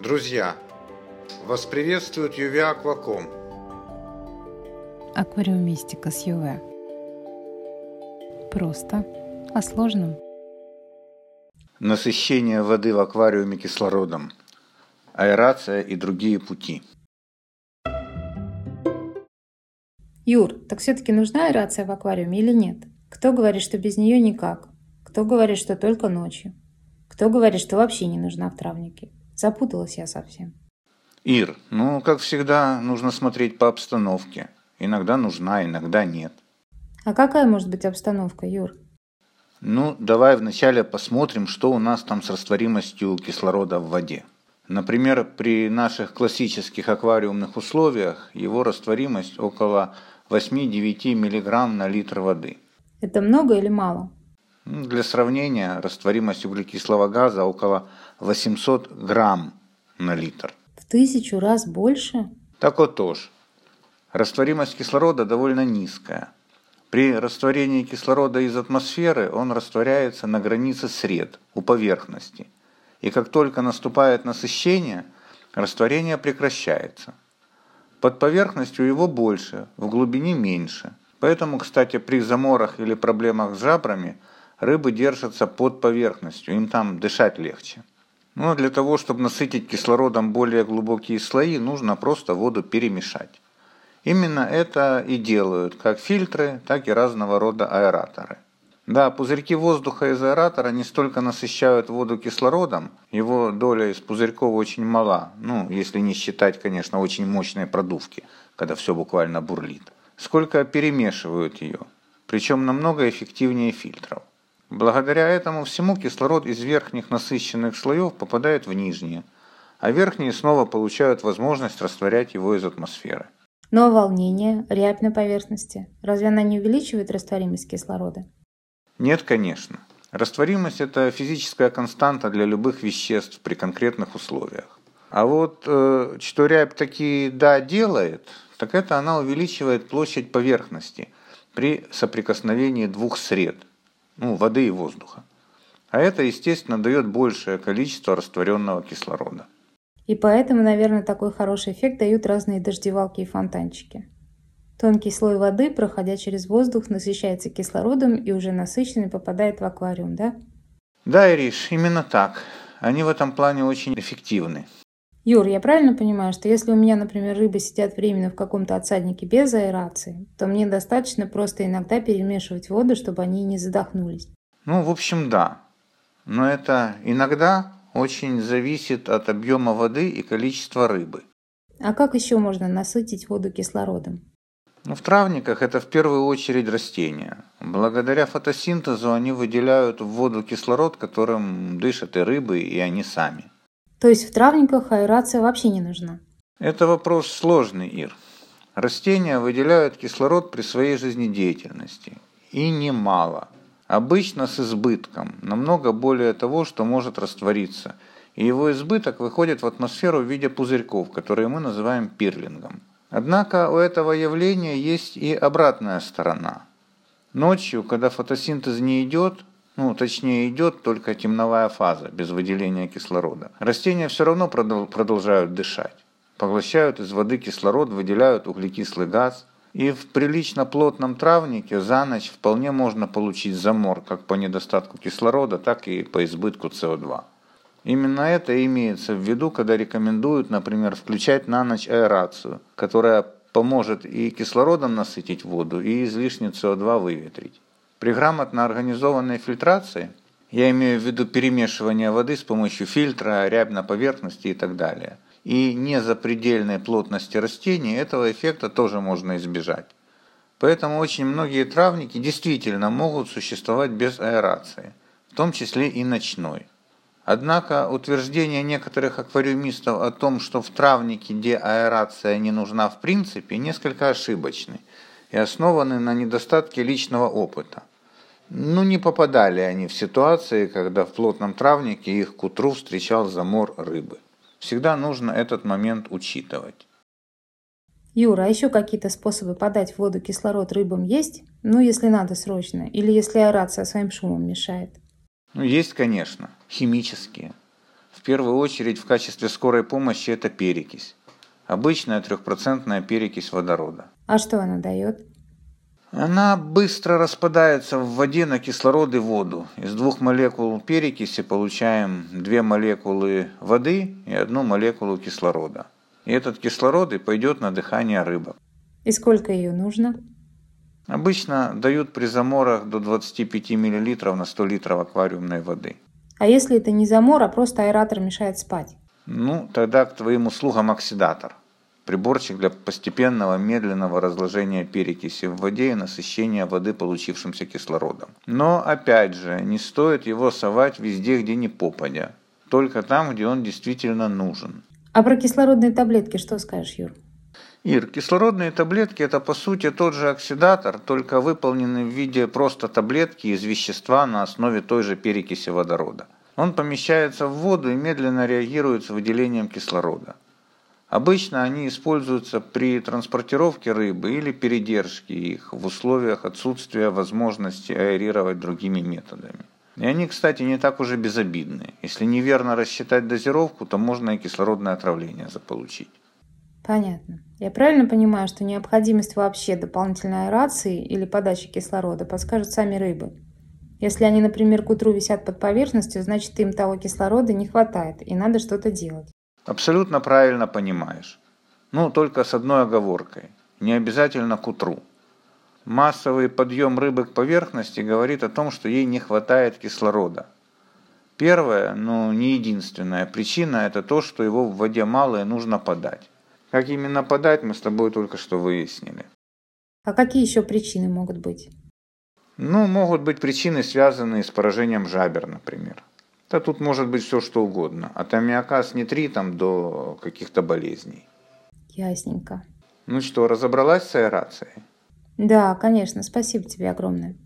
Друзья, вас приветствует Юве Акваком. Аквариумистика с ЮВ. Просто о сложном. Насыщение воды в аквариуме кислородом, аэрация и другие пути. Юр, так все-таки нужна аэрация в аквариуме или нет? Кто говорит, что без нее никак? Кто говорит, что только ночью? Кто говорит, что вообще не нужна в травнике? Запуталась я совсем. Ир, ну, как всегда, нужно смотреть по обстановке. Иногда нужна, иногда нет. А какая может быть обстановка, Юр? Ну, давай вначале посмотрим, что у нас там с растворимостью кислорода в воде. Например, при наших классических аквариумных условиях его растворимость около 8-9 мг на литр воды. Это много или мало? Для сравнения, растворимость углекислого газа около 800 грамм на литр. В тысячу раз больше? Так вот тоже. Растворимость кислорода довольно низкая. При растворении кислорода из атмосферы он растворяется на границе сред, у поверхности. И как только наступает насыщение, растворение прекращается. Под поверхностью его больше, в глубине меньше. Поэтому, кстати, при заморах или проблемах с жабрами рыбы держатся под поверхностью, им там дышать легче. Но для того, чтобы насытить кислородом более глубокие слои, нужно просто воду перемешать. Именно это и делают как фильтры, так и разного рода аэраторы. Да, пузырьки воздуха из аэратора не столько насыщают воду кислородом, его доля из пузырьков очень мала, ну, если не считать, конечно, очень мощной продувки, когда все буквально бурлит, сколько перемешивают ее, причем намного эффективнее фильтров. Благодаря этому всему кислород из верхних насыщенных слоев попадает в нижние, а верхние снова получают возможность растворять его из атмосферы. А волнение, рябь на поверхности, разве она не увеличивает растворимость кислорода? Нет, конечно. Растворимость – это физическая константа для любых веществ при конкретных условиях. А вот э, что рябь таки да делает, так это она увеличивает площадь поверхности при соприкосновении двух сред, ну, воды и воздуха. А это, естественно, дает большее количество растворенного кислорода. И поэтому, наверное, такой хороший эффект дают разные дождевалки и фонтанчики. Тонкий слой воды, проходя через воздух, насыщается кислородом и уже насыщенный попадает в аквариум, да? Да, Ириш, именно так. Они в этом плане очень эффективны. Юр, я правильно понимаю, что если у меня, например, рыбы сидят временно в каком-то отсаднике без аэрации, то мне достаточно просто иногда перемешивать воду, чтобы они не задохнулись? Ну, в общем, да. Но это иногда очень зависит от объема воды и количества рыбы. А как еще можно насытить воду кислородом? Ну, в травниках это в первую очередь растения. Благодаря фотосинтезу они выделяют в воду кислород, которым дышат и рыбы, и они сами. То есть в травниках аэрация вообще не нужна? Это вопрос сложный, Ир. Растения выделяют кислород при своей жизнедеятельности. И немало – Обычно с избытком, намного более того, что может раствориться. И его избыток выходит в атмосферу в виде пузырьков, которые мы называем пирлингом. Однако у этого явления есть и обратная сторона. Ночью, когда фотосинтез не идет, ну, точнее идет только темновая фаза, без выделения кислорода, растения все равно продолжают дышать. Поглощают из воды кислород, выделяют углекислый газ – и в прилично плотном травнике за ночь вполне можно получить замор как по недостатку кислорода, так и по избытку СО2. Именно это имеется в виду, когда рекомендуют, например, включать на ночь аэрацию, которая поможет и кислородом насытить воду, и излишнюю СО2 выветрить. При грамотно организованной фильтрации, я имею в виду перемешивание воды с помощью фильтра, рябь на поверхности и так далее – и не запредельной плотности растений, этого эффекта тоже можно избежать. Поэтому очень многие травники действительно могут существовать без аэрации, в том числе и ночной. Однако утверждение некоторых аквариумистов о том, что в травнике, где аэрация не нужна в принципе, несколько ошибочны и основаны на недостатке личного опыта. Ну, не попадали они в ситуации, когда в плотном травнике их к утру встречал замор рыбы. Всегда нужно этот момент учитывать. Юра, а еще какие-то способы подать в воду кислород рыбам есть? Ну, если надо срочно. Или если аэрация своим шумом мешает? Ну, есть, конечно. Химические. В первую очередь в качестве скорой помощи это перекись. Обычная трехпроцентная перекись водорода. А что она дает? Она быстро распадается в воде на кислород и воду. Из двух молекул перекиси получаем две молекулы воды и одну молекулу кислорода. И этот кислород и пойдет на дыхание рыбок. И сколько ее нужно? Обычно дают при заморах до 25 мл на 100 литров аквариумной воды. А если это не замор, а просто аэратор мешает спать? Ну, тогда к твоим услугам оксидатор. Приборчик для постепенного медленного разложения перекиси в воде и насыщения воды получившимся кислородом. Но, опять же, не стоит его совать везде, где не попадя. Только там, где он действительно нужен. А про кислородные таблетки что скажешь, Юр? Ир, кислородные таблетки это по сути тот же оксидатор, только выполненный в виде просто таблетки из вещества на основе той же перекиси водорода. Он помещается в воду и медленно реагирует с выделением кислорода. Обычно они используются при транспортировке рыбы или передержке их в условиях отсутствия возможности аэрировать другими методами. И они, кстати, не так уже безобидны. Если неверно рассчитать дозировку, то можно и кислородное отравление заполучить. Понятно. Я правильно понимаю, что необходимость вообще дополнительной аэрации или подачи кислорода подскажут сами рыбы? Если они, например, к утру висят под поверхностью, значит им того кислорода не хватает, и надо что-то делать. Абсолютно правильно понимаешь. Ну, только с одной оговоркой. Не обязательно к утру. Массовый подъем рыбы к поверхности говорит о том, что ей не хватает кислорода. Первая, но не единственная причина – это то, что его в воде мало и нужно подать. Как именно подать, мы с тобой только что выяснили. А какие еще причины могут быть? Ну, могут быть причины, связанные с поражением жабер, например. Да тут может быть все что угодно. От аммиака с нитритом до каких-то болезней. Ясненько. Ну что, разобралась с аэрацией? Да, конечно. Спасибо тебе огромное.